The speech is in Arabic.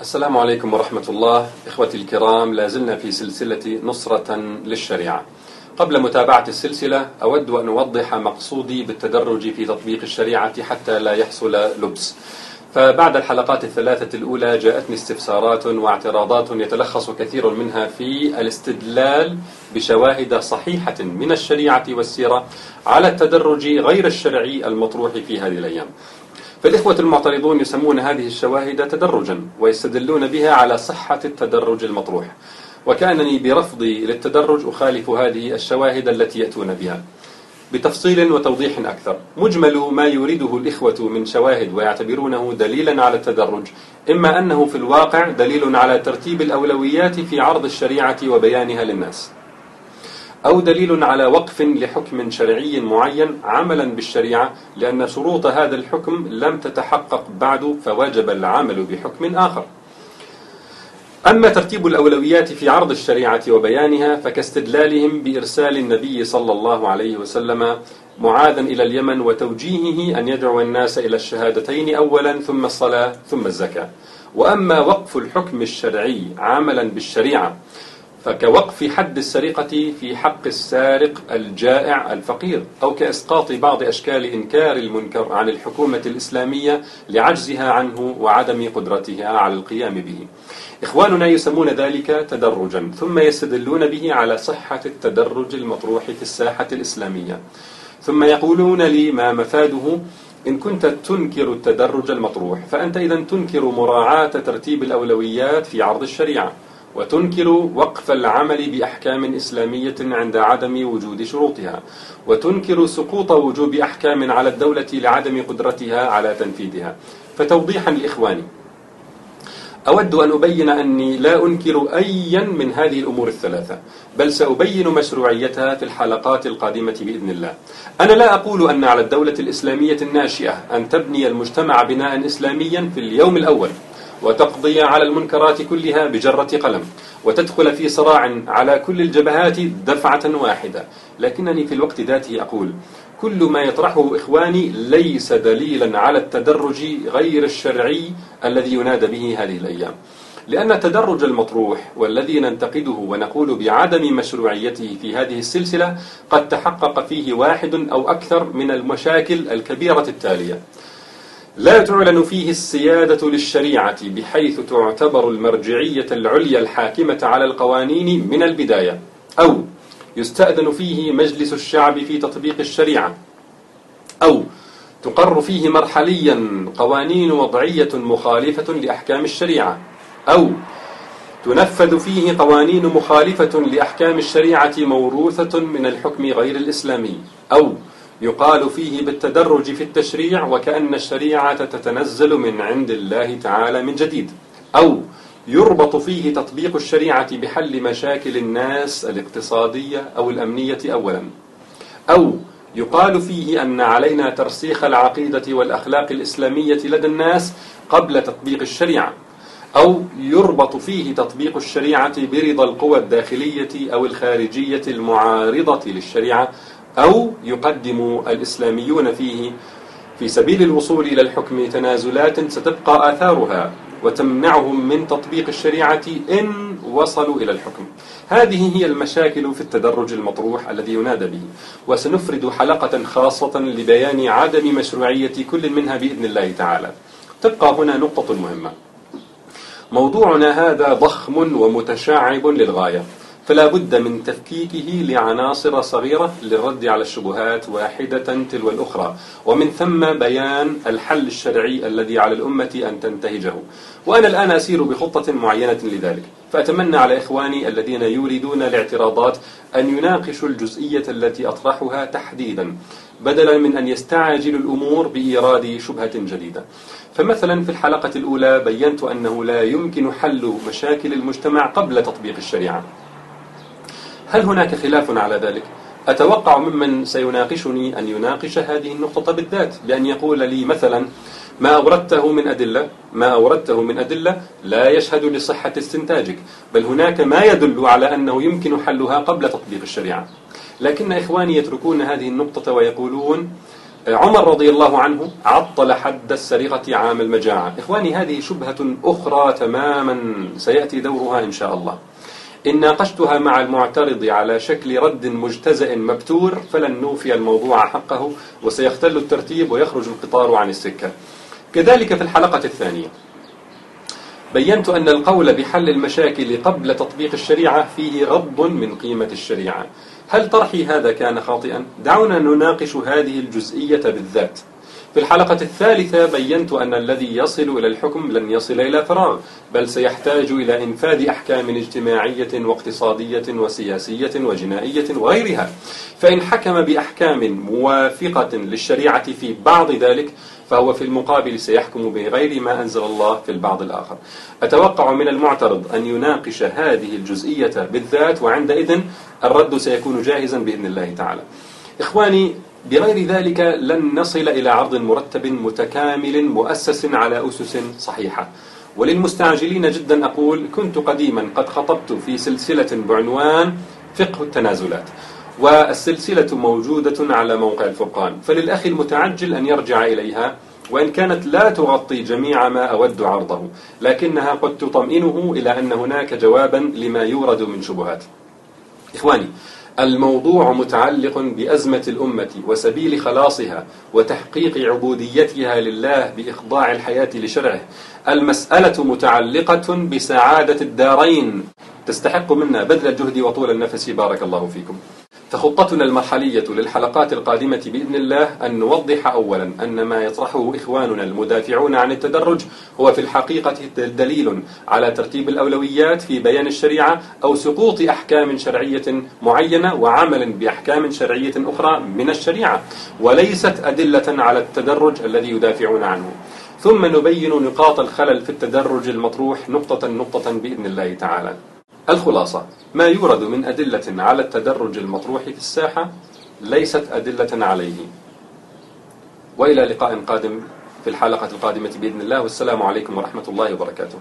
السلام عليكم ورحمة الله. إخوتي الكرام لازلنا في سلسلة نصرة للشريعة. قبل متابعة السلسلة أود أن أوضح مقصودي بالتدرج في تطبيق الشريعة حتى لا يحصل لبس. فبعد الحلقات الثلاثة الأولى جاءتني استفسارات واعتراضات يتلخص كثير منها في الاستدلال بشواهد صحيحة من الشريعة والسيرة على التدرج غير الشرعي المطروح في هذه الأيام. فالإخوة المعترضون يسمون هذه الشواهد تدرجا ويستدلون بها على صحة التدرج المطروح. وكأنني برفضي للتدرج أخالف هذه الشواهد التي يأتون بها. بتفصيل وتوضيح أكثر مجمل ما يريده الإخوة من شواهد ويعتبرونه دليلا على التدرج إما أنه في الواقع دليل على ترتيب الأولويات في عرض الشريعة وبيانها للناس. أو دليل على وقف لحكم شرعي معين عملا بالشريعة لأن شروط هذا الحكم لم تتحقق بعد فوجب العمل بحكم آخر. أما ترتيب الأولويات في عرض الشريعة وبيانها فكاستدلالهم بإرسال النبي صلى الله عليه وسلم معاذا إلى اليمن وتوجيهه أن يدعو الناس إلى الشهادتين أولا ثم الصلاة ثم الزكاة. وأما وقف الحكم الشرعي عملا بالشريعة فكوقف حد السرقة في حق السارق الجائع الفقير أو كإسقاط بعض أشكال إنكار المنكر عن الحكومة الإسلامية لعجزها عنه وعدم قدرتها على القيام به. إخواننا يسمون ذلك تدرجا ثم يستدلون به على صحة التدرج المطروح في الساحة الإسلامية. ثم يقولون لي ما مفاده إن كنت تنكر التدرج المطروح فأنت إذا تنكر مراعاة ترتيب الأولويات في عرض الشريعة. وتنكر وقف العمل بأحكام إسلامية عند عدم وجود شروطها وتنكر سقوط وجوب أحكام على الدولة لعدم قدرتها على تنفيذها. فتوضيحا لإخواني. أود أن أبين أني لا أنكر أيا من هذه الأمور الثلاثة بل سأبين مشروعيتها في الحلقات القادمة بإذن الله. أنا لا أقول أن على الدولة الإسلامية الناشئة أن تبني المجتمع بناء إسلاميا في اليوم الأول. وتقضي على المنكرات كلها بجرة قلم وتدخل في صراع على كل الجبهات دفعة واحدة. لكنني في الوقت ذاته أقول كل ما يطرحه إخواني ليس دليلا على التدرج غير الشرعي الذي ينادى به هذه الأيام. لأن التدرج المطروح والذي ننتقده ونقول بعدم مشروعيته في هذه السلسلة قد تحقق فيه واحد أو أكثر من المشاكل الكبيرة التالية. لا تعلن فيه السيادة للشريعة بحيث تعتبر المرجعية العليا الحاكمة على القوانين من البداية. أو يستأذن فيه مجلس الشعب في تطبيق الشريعة. أو تقر فيه مرحليا قوانين وضعية مخالفة لأحكام الشريعة. أو تنفذ فيه قوانين مخالفة لأحكام الشريعة موروثة من الحكم غير الإسلامي. أو يقال فيه بالتدرج في التشريع وكأن الشريعة تتنزل من عند الله تعالى من جديد. أو يربط فيه تطبيق الشريعة بحل مشاكل الناس الاقتصادية أو الأمنية أولا. أو يقال فيه أن علينا ترسيخ العقيدة والأخلاق الإسلامية لدى الناس قبل تطبيق الشريعة. أو يربط فيه تطبيق الشريعة برضا القوى الداخلية أو الخارجية المعارضة للشريعة أو يقدم الإسلاميون فيه في سبيل الوصول إلى الحكم تنازلات ستبقى آثارها وتمنعهم من تطبيق الشريعة إن وصلوا إلى الحكم. هذه هي المشاكل في التدرج المطروح الذي ينادى به وسنفرد حلقة خاصة لبيان عدم مشروعية كل منها بإذن الله تعالى. تبقى هنا نقطة مهمة. موضوعنا هذا ضخم ومتشعب للغاية. فلا بد من تفكيكه لعناصر صغيرة للرد على الشبهات واحدة تلو الأخرى. ومن ثم بيان الحل الشرعي الذي على الأمة أن تنتهجه. وأنا الآن أسير بخطة معينة لذلك. فأتمنى على إخواني الذين يريدون الاعتراضات أن يناقشوا الجزئية التي أطرحها تحديدا بدلا من أن يستعجلوا الأمور بإيراد شبهة جديدة. فمثلا في الحلقة الأولى بينت أنه لا يمكن حل مشاكل المجتمع قبل تطبيق الشريعة. هل هناك خلاف على ذلك؟ أتوقع ممن سيناقشني أن يناقش هذه النقطة بالذات بأن يقول لي مثلا ما أوردته من أدلة ما أوردته من أدلة لا يشهد لصحة استنتاجك بل هناك ما يدل على أنه يمكن حلها قبل تطبيق الشريعة. لكن إخواني يتركون هذه النقطة ويقولون عمر رضي الله عنه عطل حد السرقة عام المجاعة. إخواني هذه شبهة أخرى تماما سيأتي دورها إن شاء الله. إن ناقشتها مع المعترض على شكل رد مجتزئ مبتور فلن نوفي الموضوع حقه وسيختل الترتيب ويخرج القطار عن السكة. كذلك في الحلقة الثانية. بينت أن القول بحل المشاكل قبل تطبيق الشريعة فيه غض من قيمة الشريعة. هل طرحي هذا كان خاطئا؟ دعونا نناقش هذه الجزئية بالذات. في الحلقة الثالثة بينت أن الذي يصل إلى الحكم لن يصل إلى فراغ بل سيحتاج إلى إنفاذ أحكام اجتماعية واقتصادية وسياسية وجنائية وغيرها. فإن حكم بأحكام موافقة للشريعة في بعض ذلك فهو في المقابل سيحكم بغير ما أنزل الله في البعض الآخر. أتوقع من المعترض أن يناقش هذه الجزئية بالذات وعندئذ الرد سيكون جاهزا بإذن الله تعالى. إخواني بغير ذلك لن نصل إلى عرض مرتب متكامل مؤسس على أسس صحيحة. وللمستعجلين جدا أقول كنت قديما قد خطبت في سلسلة بعنوان فقه التنازلات والسلسلة موجودة على موقع الفرقان. فللأخ المتعجل أن يرجع إليها وإن كانت لا تغطي جميع ما أود عرضه لكنها قد تطمئنه إلى أن هناك جوابا لما يورد من شبهات. إخواني الموضوع متعلق بأزمة الأمة وسبيل خلاصها وتحقيق عبوديتها لله بإخضاع الحياة لشرعه. المسألة متعلقة بسعادة الدارين. تستحق منا بذل الجهد وطول النفس. بارك الله فيكم. فخطتنا المرحلية للحلقات القادمة بإذن الله أن نوضح أولا أن ما يطرحه إخواننا المدافعون عن التدرج هو في الحقيقة دليل على ترتيب الأولويات في بيان الشريعة أو سقوط أحكام شرعية معينة وعمل بأحكام شرعية أخرى من الشريعة وليست أدلة على التدرج الذي يدافعون عنه. ثم نبين نقاط الخلل في التدرج المطروح نقطة نقطة بإذن الله تعالى. الخلاصة. ما يورد من أدلة على التدرج المطروح في الساحة ليست أدلة عليه. وإلى لقاء قادم في الحلقة القادمة بإذن الله. والسلام عليكم ورحمة الله وبركاته.